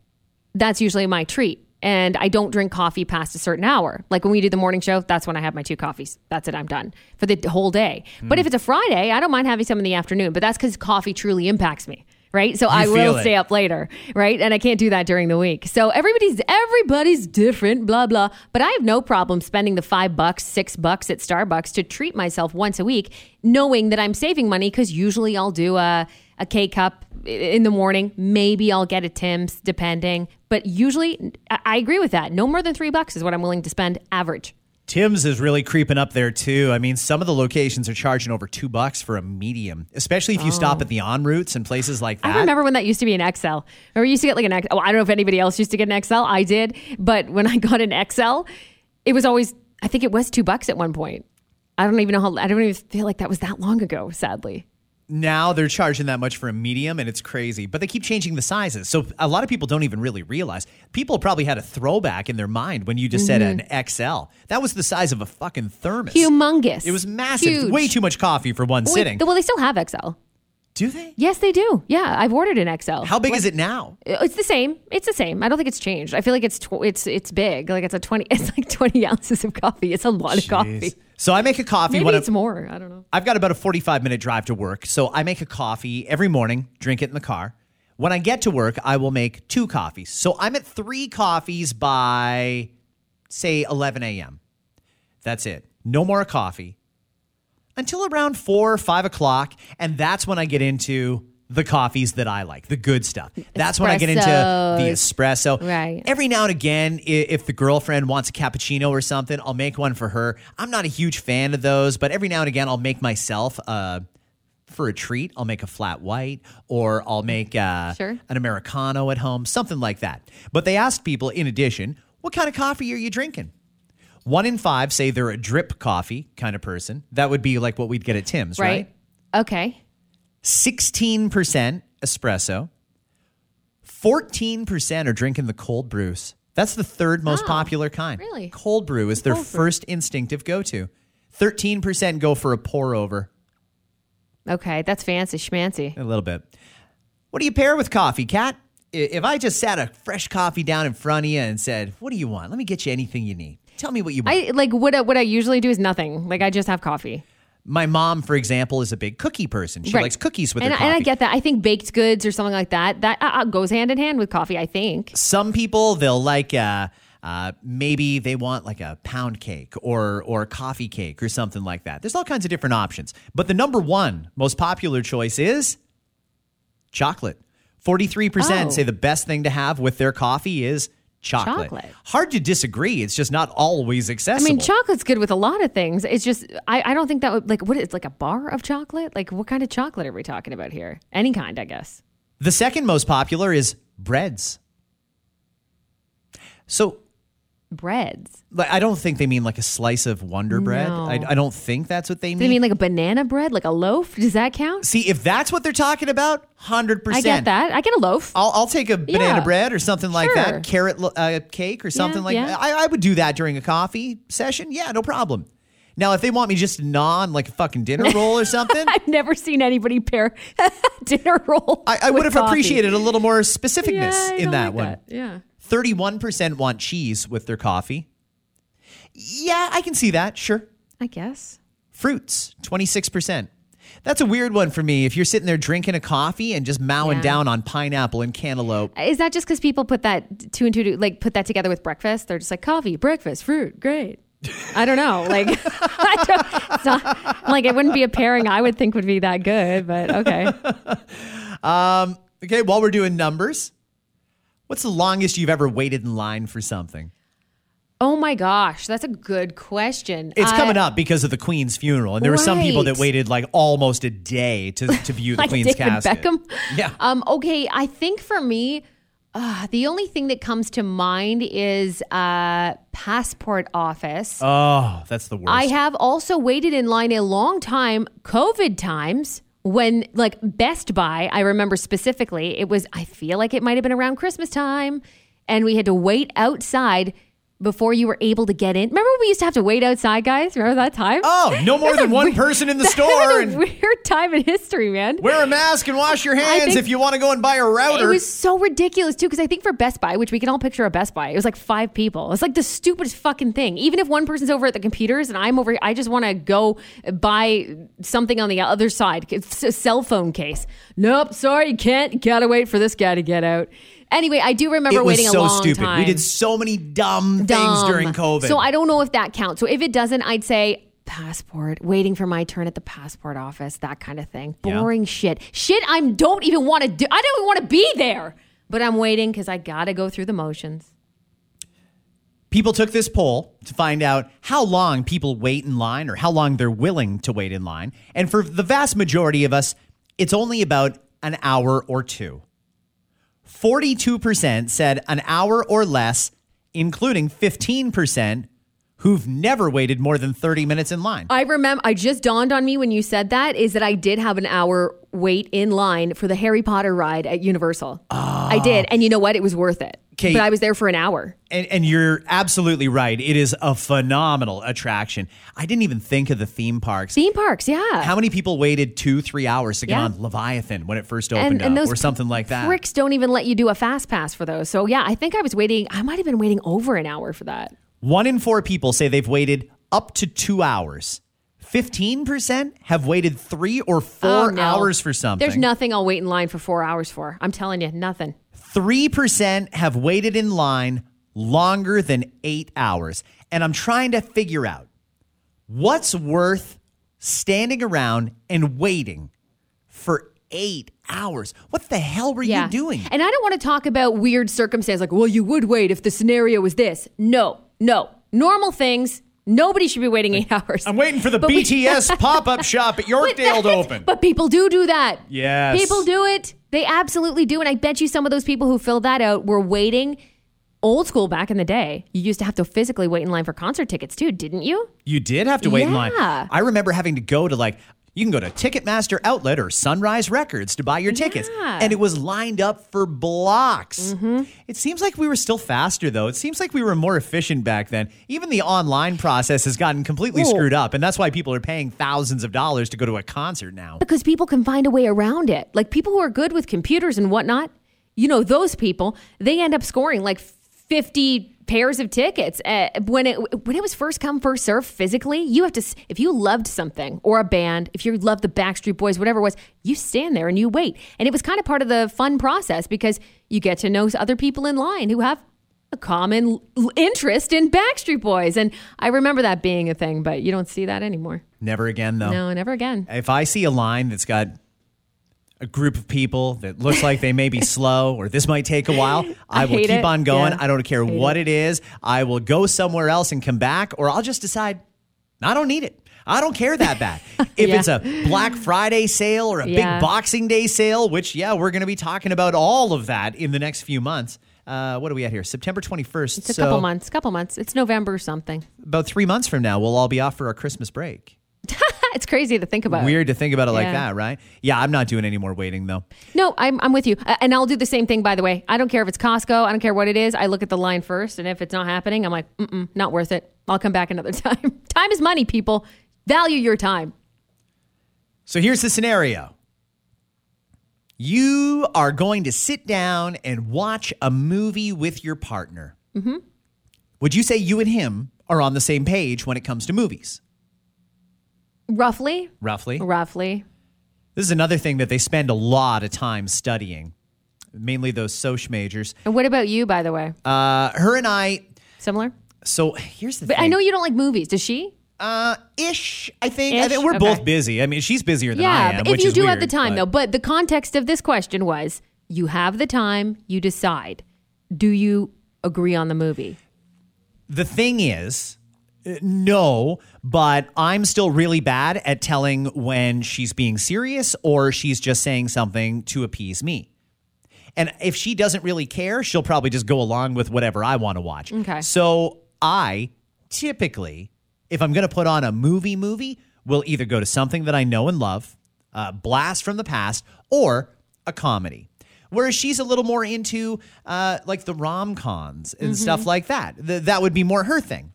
That's usually my treat. And I don't drink coffee past a certain hour. Like when we do the morning show, that's when I have my two coffees. That's it, I'm done for the whole day. But if hmm. it's a Friday, I don't mind having some in the afternoon, but that's because coffee truly impacts me. Right. So I will it. stay up later. Right. And I can't do that during the week. So everybody's, everybody's different, blah, blah. But I have no problem spending the five bucks, six bucks at Starbucks to treat myself once a week, knowing that I'm saving money because usually I'll do a, a K cup in the morning. Maybe I'll get a Tim's depending. But usually I agree with that. No more than three bucks is what I'm willing to spend average. Tim's is really creeping up there too. I mean, some of the locations are charging over two bucks for a medium, especially if you stop at oh. the en routes and places like that. I remember when that used to be an XL. Or we used to get like an XL. Oh, I don't know if anybody else used to get an XL. I did. But when I got an XL, it was always, I think it was two bucks at one point. I don't even know how, I don't even feel like that was that long ago, sadly. Now they're charging that much for a medium and it's crazy but they keep changing the sizes so a lot of people don't even really realize people probably had a throwback in their mind when you just said mm-hmm. an xl that was the size of a fucking thermos Humongous. it was massive Huge. way too much coffee for one sitting well, they still have XL. do they Yes, they do. Yeah, I've ordered an XL. how big is it now It's the same. It's the same. I don't think it's changed. I feel like it's tw- it's it's big. Like it's a twenty. It's like twenty ounces of coffee. It's a lot of coffee. So i make a coffee Maybe it's I'm, more. I don't know. I've got about a 45 minute drive to work so i make a coffee every morning drink it in the car when i get to work i will make two coffees so i'm at three coffees by say 11 a.m that's it no more coffee until around four or five o'clock. And that's when I get into the coffees that I like, the good stuff. That's when I get into the espresso. Right. Every now and again, if the girlfriend wants a cappuccino or something, I'll make one for her. I'm not a huge fan of those, but every now and again, I'll make myself uh, for a treat. I'll make a flat white or I'll make uh, Sure. an Americano at home, something like that. But they asked people, in addition, what kind of coffee are you drinking? One in five say they're a drip coffee kind of person. That would be like what we'd get at Tim's, right? Right. Okay. 16% espresso. 14% are drinking the cold brews. That's the third most Oh, popular kind. really? Cold brew is their Cold brew. first instinctive go to. 13% go for a pour over. Okay. That's fancy schmancy. A little bit. What do you pair with coffee, Kat? If I just sat a fresh coffee down in front of you and said, What do you want? Let me get you anything you need. Tell me what you want. I like what I, what I usually do is nothing. Like I just have coffee. My mom, for example, is a big cookie person. She Right. likes cookies with and, her coffee. and I get that. I think baked goods or something like that that uh, uh, goes hand in hand with coffee. I think. Some people they'll like uh, uh, maybe they want like a pound cake or or coffee cake or something like that. There's all kinds of different options, but the number one most popular choice is chocolate. Forty three percent Oh. say the best thing to have with their coffee is chocolate. Chocolate. Hard to disagree. It's just not always accessible. I mean, chocolate's good with a lot of things. It's just I, I don't think that would like what it's like a bar of chocolate. Like what kind of chocolate are we talking about here? Any kind, I guess. The second most popular is breads. So Breads. like, I don't think they mean like a slice of Wonder Bread. No. I, I don't think that's what they Do mean. they mean like a banana bread, like a loaf? Does that count? See, if that's what they're talking about, hundred percent. I get that. I get a loaf. I'll, I'll take a banana Yeah. bread or something like Sure. that, carrot lo- uh, cake or something like yeah. that. I, I would do that during a coffee session. Yeah, no problem. Now, if they want me just to gnaw on like a fucking dinner roll or something, I've never seen anybody pair dinner roll. I, I would with have coffee. appreciated a little more specificness Yeah, I in don't that like one. Yeah. 31% want cheese with their coffee. Yeah, I can see that. Sure. I guess. Fruits, 26%. That's a weird one for me. If you're sitting there drinking a coffee and just mowing Yeah. down on pineapple and cantaloupe, uh, Is that just because people put that two and two, like put that together with breakfast? They're just like coffee, breakfast, fruit, great. I don't know. Like, I don't, not, like it wouldn't be a pairing I would think would be that good, but okay. Um, okay, while we're doing numbers, what's the longest you've ever waited in line for something? Oh my gosh, that's a good question. It's I- coming up because of the Queen's funeral, and there were some people that waited like almost a day to, to view the like Queen's David casket. Beckham. Yeah. Um. Okay. I think for me, uh, the only thing that comes to mind is uh, passport office. Oh, that's the worst. I have also waited in line a long time, COVID times, when like Best Buy, I remember specifically, it was, I feel like it might have been around Christmas time, and we had to wait outside before you were able to get in. Remember we used to have to wait outside, guys? Remember that time? Oh, no more than one weird- person in the store. and weird time in history, man. wear a mask and wash your hands if you want to go and buy a router. It was so ridiculous too, because I think for Best Buy, which we can all picture a Best Buy, it was like five people. It's like the stupidest fucking thing. Even if one person's over at the computers and I'm over, I just want to go buy something on the other side. Cell phone case. Nope, sorry, you can't. You gotta wait for this guy to get out. Anyway, I do remember it was waiting so a long stupid. time. We did so many dumb, things Dumb. during COVID. So I don't know if that counts. So if it doesn't, I'd say passport, waiting for my turn at the passport office, that kind of thing. Yeah. Boring shit. Shit I don't even want to do. I don't even want to be there. But I'm waiting because I got to go through the motions. People took this poll to find out how long people wait in line or how long they're willing to wait in line. And for the vast majority of us, it's only about an hour or two. 42% said an hour or less, including 15% who've never waited more than 30 minutes in line. I remember, I just dawned on me when you said that is that I did have an hour wait in line for the Harry Potter ride at Universal. I ah. did. And you know what? It was worth it. 'Kay. But I was there for an hour. And, and you're absolutely right. It is a phenomenal attraction. I didn't even think of the theme parks. Theme parks, yeah. How many people waited two, three hours to get Yeah. on Leviathan when it first opened up or something like that? Pricks don't even let you do a fast pass for those. So yeah, I think I was waiting. I might have been waiting over an hour for that. One in four people say they've waited up to two hours. 15% have waited three or oh, four Oh, no. hours for something. There's nothing I'll wait in line for four hours for. I'm telling you, nothing. 3% have waited in line longer than eight hours. And I'm trying to figure out what's worth standing around and waiting for eight hours. What the hell were Yeah. you doing? And I don't want to talk about weird circumstances like, well, you would wait if the scenario was this. No, no. Normal things. Nobody should be waiting eight hours. I'm waiting for the But we- BTS pop up shop at Yorkdale to open. But people do do that. Yes. People do it. They absolutely do. And I bet you some of those people who filled that out were waiting old school back in the day. You used to have to physically wait in line for concert tickets too, didn't you? You did have to wait in line. I remember having to go to like you can go to Ticketmaster Outlet or Sunrise Records to buy your tickets, Yeah. Mm-hmm. and it was lined up for blocks. It seems like we were still faster though. It seems like we were more efficient back then. Even the online process has gotten completely Well- screwed up, and that's why people are paying thousands of dollars to go to a concert now. Because people can find a way around it. Like people who are good with computers and whatnot, you know, those people, they end up scoring like 50 pairs of tickets. Uh, when it when it was first come first serve physically, you have to if you loved something or a band, if you loved the Backstreet Boys, whatever it was, you stand there and you wait. And it was kind of part of the fun process because you get to know other people in line who have a common l- interest in Backstreet Boys. And I remember that being a thing, but you don't see that anymore. Never again though. No, never again. If I see a line that's got a group of people that looks like they may be slow or this might take a while, I, I will keep it. on going. Yeah. I don't care what it. it is. I will go somewhere else and come back, or I'll just decide I don't need it. I don't care that bad. If Yeah. it's a Black Friday sale or a Yeah. big Boxing Day sale, which, yeah, we're going to be talking about all of that in the next few months. Uh, what are we at here? September 21st. It's a so couple months, couple months. It's November or something. about three months from now, we'll all be off for our Christmas break. It's crazy to think about. Weird to think about it like Yeah. that, right? Yeah, I'm not doing any more waiting, though. No, I'm, I'm with you. Uh, And I'll do the same thing, by the way. I don't care if it's Costco. I don't care what it is. I look at the line first. And if it's not happening, I'm like, mm-mm, not worth it. I'll come back another time. time is money, people. Value your time. So here's the scenario you are going to sit down and watch a movie with your partner. Mm-hmm. Would you say you and him are on the same page when it comes to movies? Roughly. Roughly. Roughly. This is another thing that they spend a lot of time studying, mainly those Soch majors. And what about you, by the way? Uh, her and I. Similar? So here's the But thing. I know you don't like movies. Does she? Uh, ish. I think. I think we're Okay. both busy. I mean, she's busier than I yeah, am. but if you do weird, have the time, but- though. But the context of this question was you have the time, you decide. Do you agree on the movie? The thing is, no, but I'm still really bad at telling when she's being serious or she's just saying something to appease me. And if she doesn't really care, she'll probably just go along with whatever I want to watch. Okay. So I typically, if I'm going to put on a movie, movie, will either go to something that I know and love, a blast from the past, or a comedy. Whereas she's a little more into uh, like the rom coms and stuff like that. Th- that would be more her thing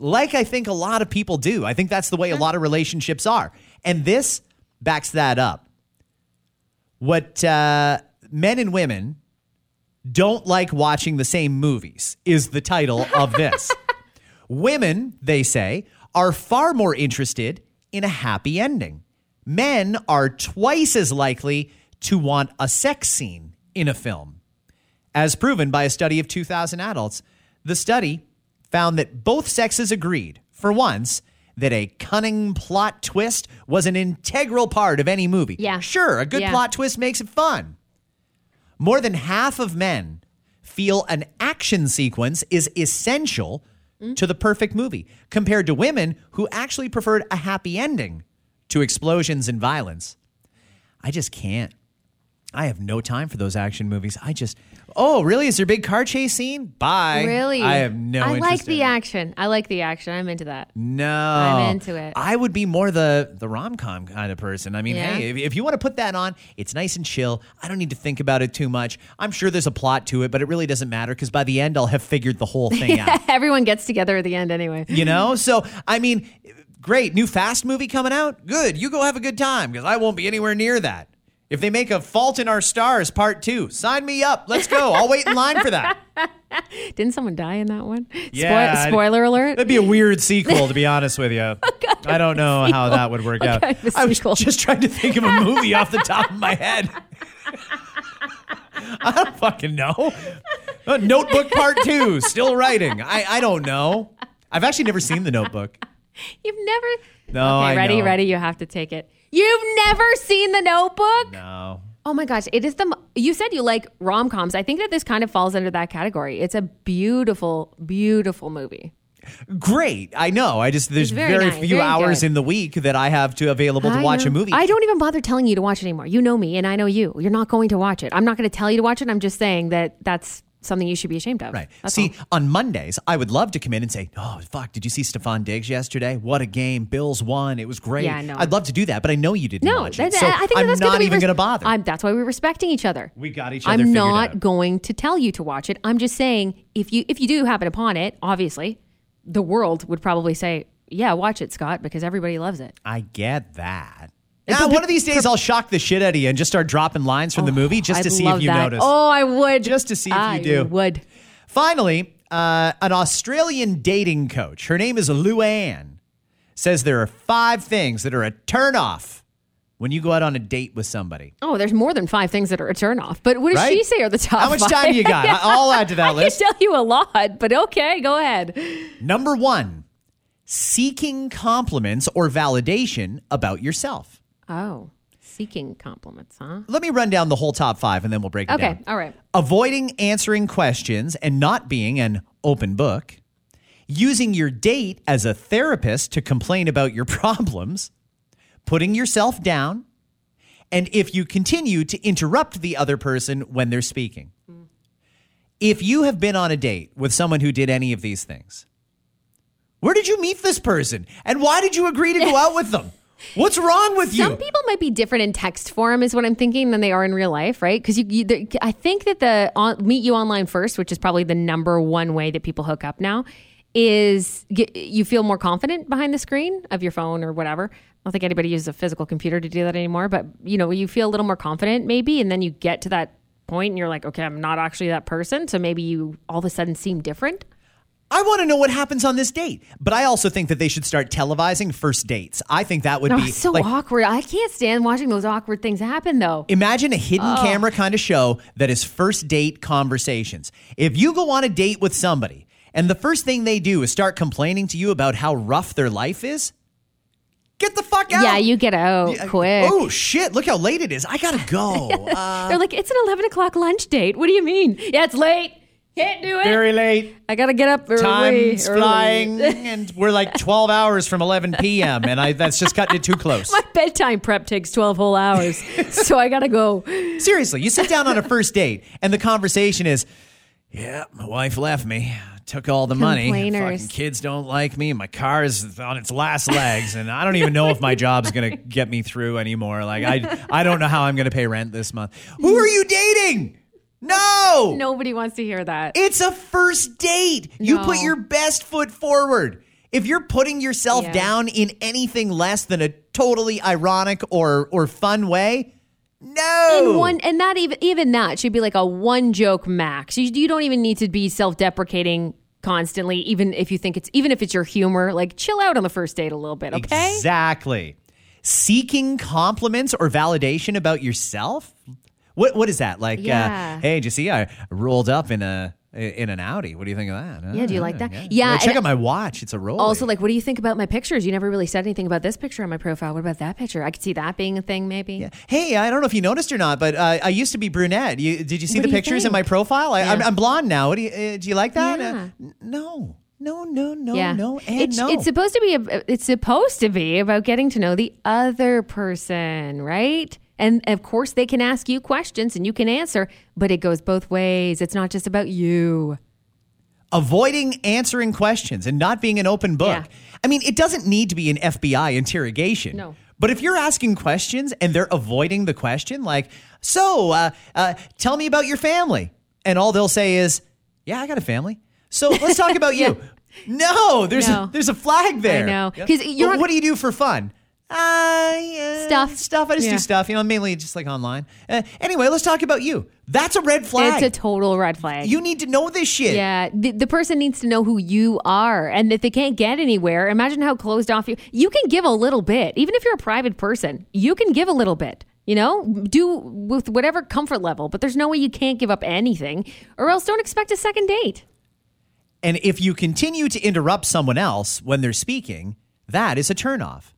like I think a lot of people do. I think that's the way a lot of relationships are. And this backs that up. What uh, men and women don't like watching the same movies is the title of this. women, they say, are far more interested in a happy ending. Men are twice as likely to want a sex scene in a film as proven by a study of 2,000 adults. The study found that both sexes agreed, for once, that a cunning plot twist was an integral part of any movie. Yeah. Sure, a good Yeah. plot twist makes it fun. More than half of men feel an action sequence is essential mm. to the perfect movie, compared to women who actually preferred a happy ending to explosions and violence. I just can't. I have no time for those action movies. I just, oh, really? Is there a big car chase scene? Bye. Really? I have no I like the action. I like the action. I'm into that. No, I'm into it. I would be more the the rom com kind of person. I mean, Yeah? hey, if, if you want to put that on, it's nice and chill. I don't need to think about it too much. I'm sure there's a plot to it, but it really doesn't matter because by the end, I'll have figured the whole thing out. Everyone gets together at the end anyway. You know, so I mean, great new Fast movie coming out. Good, you go have a good time because I won't be anywhere near that. If they make a Fault in Our Stars Part Two, sign me up. Let's go. I'll wait in line for that. Didn't someone die in that one? Yeah, Spoil- spoiler alert. That'd be a weird sequel, to be honest with you. I don't know how that would work out. a I was sequel? just trying to think of a movie off the top of my head. I don't fucking know. Uh, Notebook Part Two, still writing. I, I don't know. I've actually never seen The Notebook. You've never. No, Okay, I ready, know. ready. You have to take it. You've never seen The Notebook? No. Oh my gosh, it is the. You said you like rom coms. I think that this kind of falls under that category. It's a beautiful, beautiful movie. Great. I know. I just there's It's very very, nice, few very hours good. in the week that I have to available to I watch know. a movie. I don't even bother telling you to watch it anymore. You know me, and I know you. You're not going to watch it. I'm not going to tell you to watch it. I'm just saying that that's something you should be ashamed of. Right. That's See, all. on Mondays, I would love to come in and say, "Oh, fuck! Did you see Stefon Diggs yesterday? What a game! Bills won. It was great." Yeah, I know. I'd love to do that, but I know you didn't No, watch that, it, so I think I'm that's not even res- going to bother. I'm, that's why we're respecting each other. we got each other. I'm not out. going to tell you to watch it. I'm just saying if you if you do happen upon it, obviously, the world would probably say, "Yeah, watch it, Scott," because everybody loves it. I get that. Now, one of these days, I'll shock the shit out of you and just start dropping lines from the movie just to I'd see love if you that. notice. Oh, I would. Just to see if you do. I do. Would. Finally, uh, an Australian dating coach, her name is Luann, says there are five things that are a turnoff when you go out on a date with somebody. Oh, there's more than five things that are a turnoff. But what does Right? she say are the top? How much five? time you got? I- I'll add to that I list. can tell you a lot, but okay, go ahead. Number one, seeking compliments or validation about yourself. Oh, seeking compliments, huh? Let me run down the whole top five and then we'll break it down. Okay, down. all right. Avoiding answering questions and not being an open book. Using your date as a therapist to complain about your problems. Putting yourself down. And if you continue to interrupt the other person when they're speaking. Mm. If you have been on a date with someone who did any of these things, where did you meet this person? And why did you agree to go out with them? What's wrong with you? Some people might be different in text form, is what I'm thinking, than they are in real life, right? Because you, you I think that the on, meet you online first, which is probably the number one way that people hook up now, is get, you feel more confident behind the screen of your phone or whatever. I don't think anybody uses a physical computer to do that anymore, but you know, you feel a little more confident maybe, and then you get to that point and you're like, okay, I'm not actually that person, so maybe you all of a sudden seem different. I want to know what happens on this date. But I also think that they should start televising first dates. I think that would Oh, be so like awkward. I can't stand watching those awkward things happen, though. imagine a hidden Oh. camera kind of show that is first date conversations. If you go on a date with somebody and the first thing they do is start complaining to you about how rough their life is, get the fuck out. Yeah, you get out quick. Oh shit, look how late it is. I got to go. Uh, They're like, it's an 11 o'clock lunch date. What do you mean? Yeah, it's late. Can't do it. very late. I got to get up early. Time's early. flying and we're like 12 hours from 11 p.m. and I that's just cutting it too close. My bedtime prep takes 12 whole hours. so I got to go. Seriously, you sit down on a first date and the conversation is, yeah, my wife left me, took all the money. Complainers. Fucking kids don't like me. My car is on its last legs, and I don't even know if my job's gonna get me through anymore. Like I, I don't know how I'm gonna pay rent this month. Who are you dating? No, Nobody wants to hear that. It's a first date. You No. put your best foot forward. If you're putting yourself Yeah. down in anything less than a totally ironic or or fun way, no. And one, and that even even that should be like a one joke max. You, you don't even need to be self deprecating constantly, even if you think it's even if it's your humor. Like chill out on the first date a little bit, okay? Exactly. Seeking compliments or validation about yourself? What what is that? Like Yeah. uh, hey, did you see I rolled up in a in an Audi. What do you think of that? Yeah, do you like Uh, that? Yeah, Well, check out my watch. It's a roll. Also, like, what do you think about my pictures? You never really said anything about this picture on my profile. What about that picture? I could see that being a thing, maybe. Yeah. Hey, I don't know if you noticed or not, but uh, I used to be brunette. You, did you see What the you pictures in my profile? I, I'm, Yeah. I'm blonde now. What do you, uh, do you like that? Yeah. Uh, no. No, no, no, yeah. no, and it's, no. it's supposed to be a, it's supposed to be about getting to know the other person, right? And of course they can ask you questions and you can answer, but it goes both ways. It's not just about you. avoiding answering questions and not being an open book. Yeah. I mean, it doesn't need to be an FBI interrogation. No. But if you're asking questions and they're avoiding the question, like, so uh, uh, tell me about your family. And all they'll say is, yeah, I got a family. So let's talk about you. No, there's No. a there's a flag there. I know. Yeah. 'Cause you're But not- what do you do for fun? Uh, yeah, Stuff. stuff. I just Yeah. do stuff. You know, mainly just like online. Uh, anyway, let's talk about you. That's a red flag. It's a total red flag. you need to know this shit. Yeah, the, the person needs to know who you are, and if they can't get anywhere, imagine how closed off you. You can give a little bit, even if you're a private person. You can give a little bit. You know, do with whatever comfort level, but there's no way you can't give up anything, or else don't expect a second date. And if you continue to interrupt someone else when they're speaking, that is a turnoff.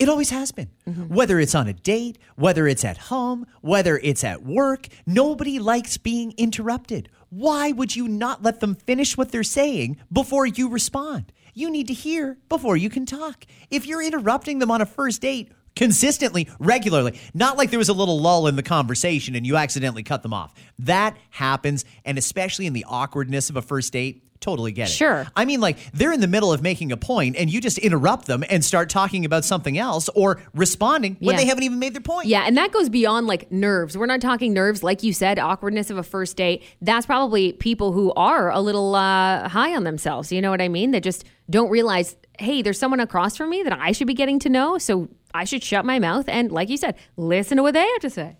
It always has been. Mm-hmm. Whether it's on a date, whether it's at home, whether it's at work, nobody likes being interrupted. Why would you not let them finish what they're saying before you respond? You need to hear before you can talk. If you're interrupting them on a first date, consistently, regularly, not like there was a little lull in the conversation and you accidentally cut them off. That happens, and especially in the awkwardness of a first date, totally get it. Sure. I mean, like they're in the middle of making a point and you just interrupt them and start talking about something else or responding when Yeah. they haven't even made their point. Yeah, and that goes beyond like nerves. We're not talking nerves, like you said, awkwardness of a first date. That's probably people who are a little uh, high on themselves. You know what I mean? They just don't realize, hey, there's someone across from me that I should be getting to know. So I should shut my mouth and, like you said, listen to what they have to say.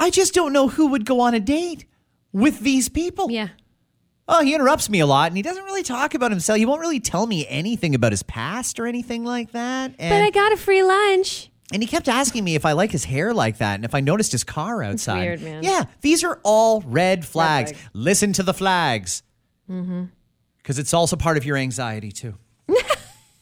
I just don't know who would go on a date with these people. Yeah. Oh, he interrupts me a lot and he doesn't really talk about himself. He won't really tell me anything about his past or anything like that. And, But I got a free lunch. and he kept asking me if I like his hair like that and if I noticed his car outside. weird, man. Yeah, these are all red flags. flag. Listen to the flags. Mm-hmm. Because it's also part of your anxiety too.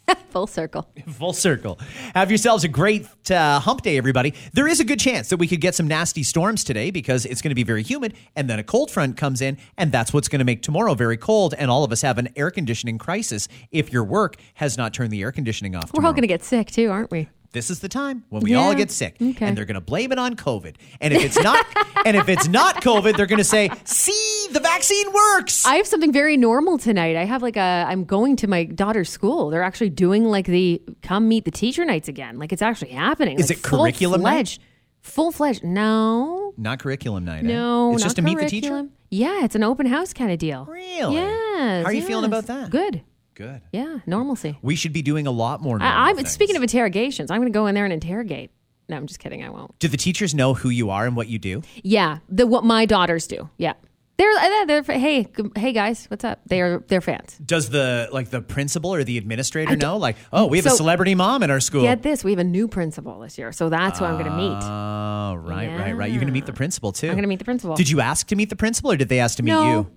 Full circle. Full circle. Have yourselves a great uh, hump day, everybody. There is a good chance that we could get some nasty storms today because it's going to be very humid, and then a cold front comes in, and that's what's going to make tomorrow very cold, and all of us have an air conditioning crisis if your work has not turned the air conditioning off. We're all going to get sick too, aren't we? This is the time when we Yeah. all get sick, Okay. and they're going to blame it on COVID. And if it's not, and if it's not COVID, they're going to say, "See, the vaccine works." I have something very normal tonight. I have like a, I'm going to my daughter's school. They're actually doing like the come meet the teacher nights again. Like it's actually happening. Is like it curriculum night? full-fledged. Full fledged. No. not curriculum night. eh? No. it's not just to meet the teacher. Yeah, it's an open house kind of deal. Really? Yes. How are you feeling about that? Good. Good. Yeah, normalcy. We should be doing a lot more. I, I'm speaking of interrogations. I'm going to go in there and interrogate. No, I'm just kidding. I won't. Do the teachers know who you are and what you do? Yeah, the what my daughters do. Yeah, they're uh, they're, they're hey hey guys, what's up? They're they're fans. Does the like the principal or the administrator know? Like, oh, we have a celebrity mom in our school. Get this, we have a new principal this year, so that's who I'm going to meet. Oh, right, right, right. You're going to meet the principal too. I'm going to meet the principal. Did you ask to meet the principal, or did they ask to meet no, you?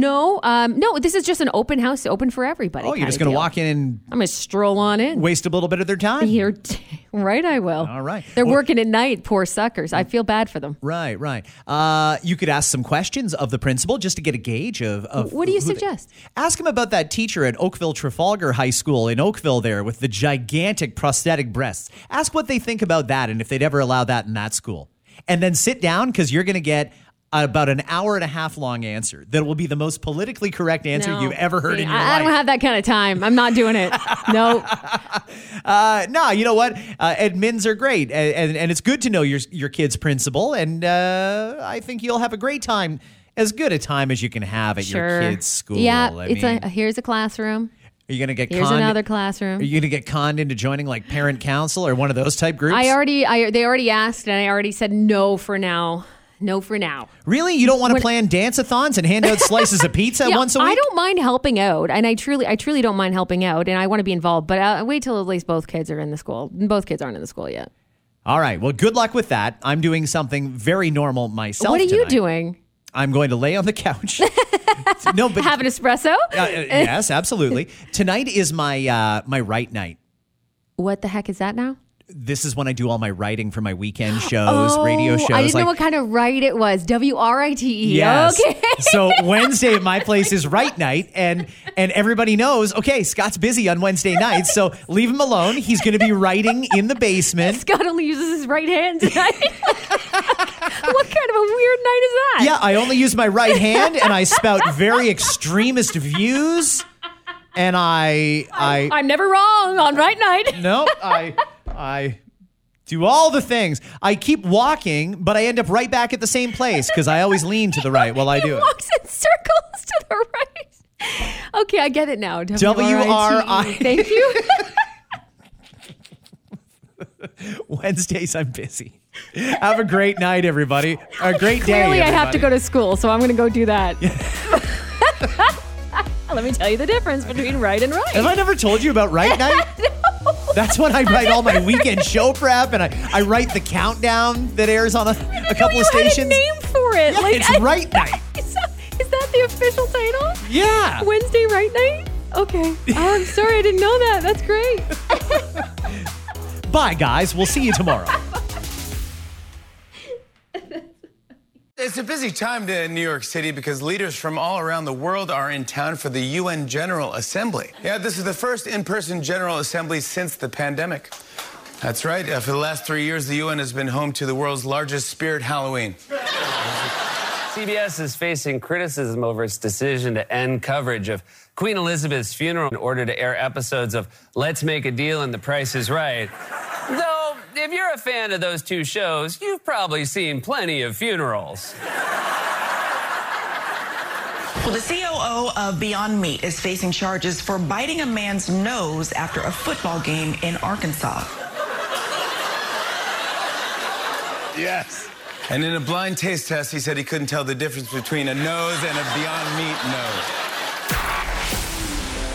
No, um, no. This is just an open house, open for everybody. Oh, you're just going to walk in and I'm going to stroll on in. waste a little bit of their time. You're right. I will. All right. They're Well- working at night. Poor suckers. I feel bad for them. Right, right. Uh, you could ask some questions of the principal just to get a gauge of. of What do you who they- suggest? ask him about that teacher at Oakville Trafalgar High School in Oakville there with the gigantic prosthetic breasts. Ask what they think about that and if they'd ever allow that in that school. And then sit down because you're going to get about an hour and a half long answer that will be the most politically correct answer No. you've ever heard in your I, I don't have that kind of time. I'm not doing it. no. Uh, no, you know what? Uh, admins are great, and, and, and it's good to know your your kid's principal, and uh, I think you'll have a great time, as good a time as you can have at Sure. your kid's school. Yeah, I it's mean, a here's a classroom. are you gonna get Here's conned? another classroom. Are you gonna get conned into joining like parent council or one of those type groups? I already, I they already asked, and I already said no for now. No for now. really, you don't want to When- plan dance-a-thons and hand out slices of pizza Yeah, once a week? I don't mind helping out, and I truly, I truly don't mind helping out, and I want to be involved. But uh, wait till at least both kids are in the school. Both kids aren't in the school yet. All right. Well, good luck with that. I'm doing something very normal myself. what are you doing? I'm going to lay on the couch. no, but Have an espresso? Uh, uh, yes, absolutely. Tonight is my uh, my right night. what the heck is that now? This is when I do all my writing for my weekend shows, radio shows. Oh, I didn't like- know what kind of right it was. W R I T E. Yes. Okay. so Wednesday at my place is right night, and and everybody knows. Okay, Scott's busy on Wednesday nights, so leave him alone. He's going to be writing in the basement. Scott only uses his right hand tonight. what kind of a weird night is that? Yeah, I only use my right hand, and I spout very extremist views. And I, I, I'm never wrong on right night. no, I, I do all the things. I keep walking, but I end up right back at the same place because I always lean to the right while I do it. walks in circles to the right. Okay, I get it now. W-R-I-T-E. Thank you. Wednesdays, I'm busy. Have a great night, everybody. A great day. Clearly, I have to go to school, so I'm going to go do that. Let me tell you the difference between right and right. Have I never told you about Right Night? That's when I write all my weekend show prep and I, I write the countdown that airs on a, a couple of stations. name for it. Yeah, like it's Right Night. Is that, is that the official title? Yeah. Wednesday Right Night? Okay. Oh, I'm sorry, I didn't know that. That's great. Bye, guys. We'll see you tomorrow. It's a busy time in New York City because leaders from all around the world are in town for the UN General Assembly. Yeah, this is the first in person General Assembly since the pandemic. That's right. Uh, for the last three years, the UN has been home to the world's largest spirit Halloween. CBS is facing criticism over its decision to end coverage of Queen Elizabeth's funeral in order to air episodes of Let's Make a Deal and The Price is Right. Though, if you're a fan of those two shows, you've probably seen plenty of funerals. Well, the COO of Beyond Meat is facing charges for biting a man's nose after a football game in Arkansas. Yes. And in a blind taste test, he said he couldn't tell the difference between a nose and a Beyond Meat nose.